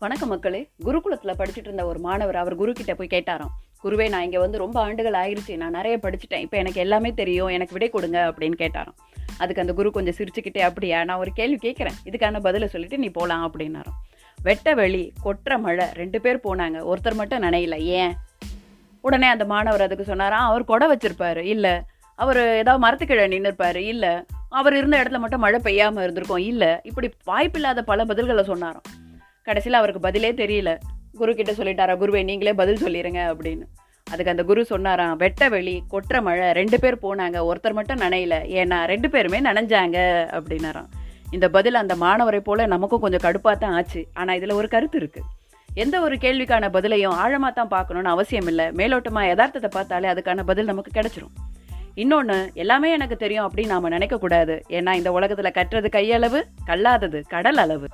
வணக்க மக்களே. குருகுலத்தில் படிச்சுட்டு இருந்த ஒரு மாணவர் அவர் குரு கிட்ட போய் கேட்டாராம். குருவே நான் இங்கே வந்து ரொம்ப ஆண்டுகள் ஆயிருச்சு. நான் நிறைய படிச்சுட்டேன். இப்போ எனக்கு எல்லாமே தெரியும். எனக்கு விடை கொடுங்க அப்படின்னு கேட்டாராம். அதுக்கு அந்த குரு கொஞ்சம் சிரிச்சுக்கிட்டே அப்படியா? நான் ஒரு கேள்வி கேட்குறேன். இதுக்கான பதிலை சொல்லிட்டு நீ போகலாம் அப்படின்னாராம். வெட்ட வெளி கொற்ற மழை ரெண்டு பேர் போனாங்க. ஒருத்தர் மட்டும் நினையில. ஏன்? உடனே அந்த மாணவர் அதுக்கு சொன்னாராம். அவர் கொடை வச்சிருப்பாரு. இல்லை. அவர் ஏதாவது மரத்துக்கிழ நின்றுருப்பாரு இல்லை. அவர் இருந்த இடத்துல மட்டும் மழை பெய்யாமல் இருந்திருக்கும். இல்லை. இப்படி வாய்ப்பில்லாத பல பதில்களை சொன்னாராம். கடைசியில் அவருக்கு பதிலே தெரியல. குரு கிட்ட சொல்லிட்டாரா குருவே நீங்களே பதில் சொல்லிடுங்க அப்படின்னு. அதுக்கு அந்த குரு சொன்னாராம் வெட்ட வெளி கொற்ற மழை ரெண்டு பேர் போனாங்க ஒருத்தர் மட்டும் நனையில ஏன்னா ரெண்டு பேருமே நனைஞ்சாங்க அப்படின்னாராம். இந்த பதில் அந்த மாணவரை போல நமக்கும் கொஞ்சம் கடுப்பாக தான் ஆச்சு. ஆனால் இதில் ஒரு கருத்து இருக்குது எந்த ஒரு கேள்விக்கான பதிலையும் ஆழமாக தான் பார்க்கணுன்னு அவசியம் இல்லை. மேலோட்டமாக யதார்த்தத்தை பார்த்தாலே அதுக்கான பதில் நமக்கு கிடைச்சிரும். இன்னொன்று எல்லாமே எனக்கு தெரியும் அப்படின்னு நாம் நினைக்கக்கூடாது ஏன்னா இந்த உலகத்தில் கற்றது கையளவு கல்லாதது கடல் அளவு.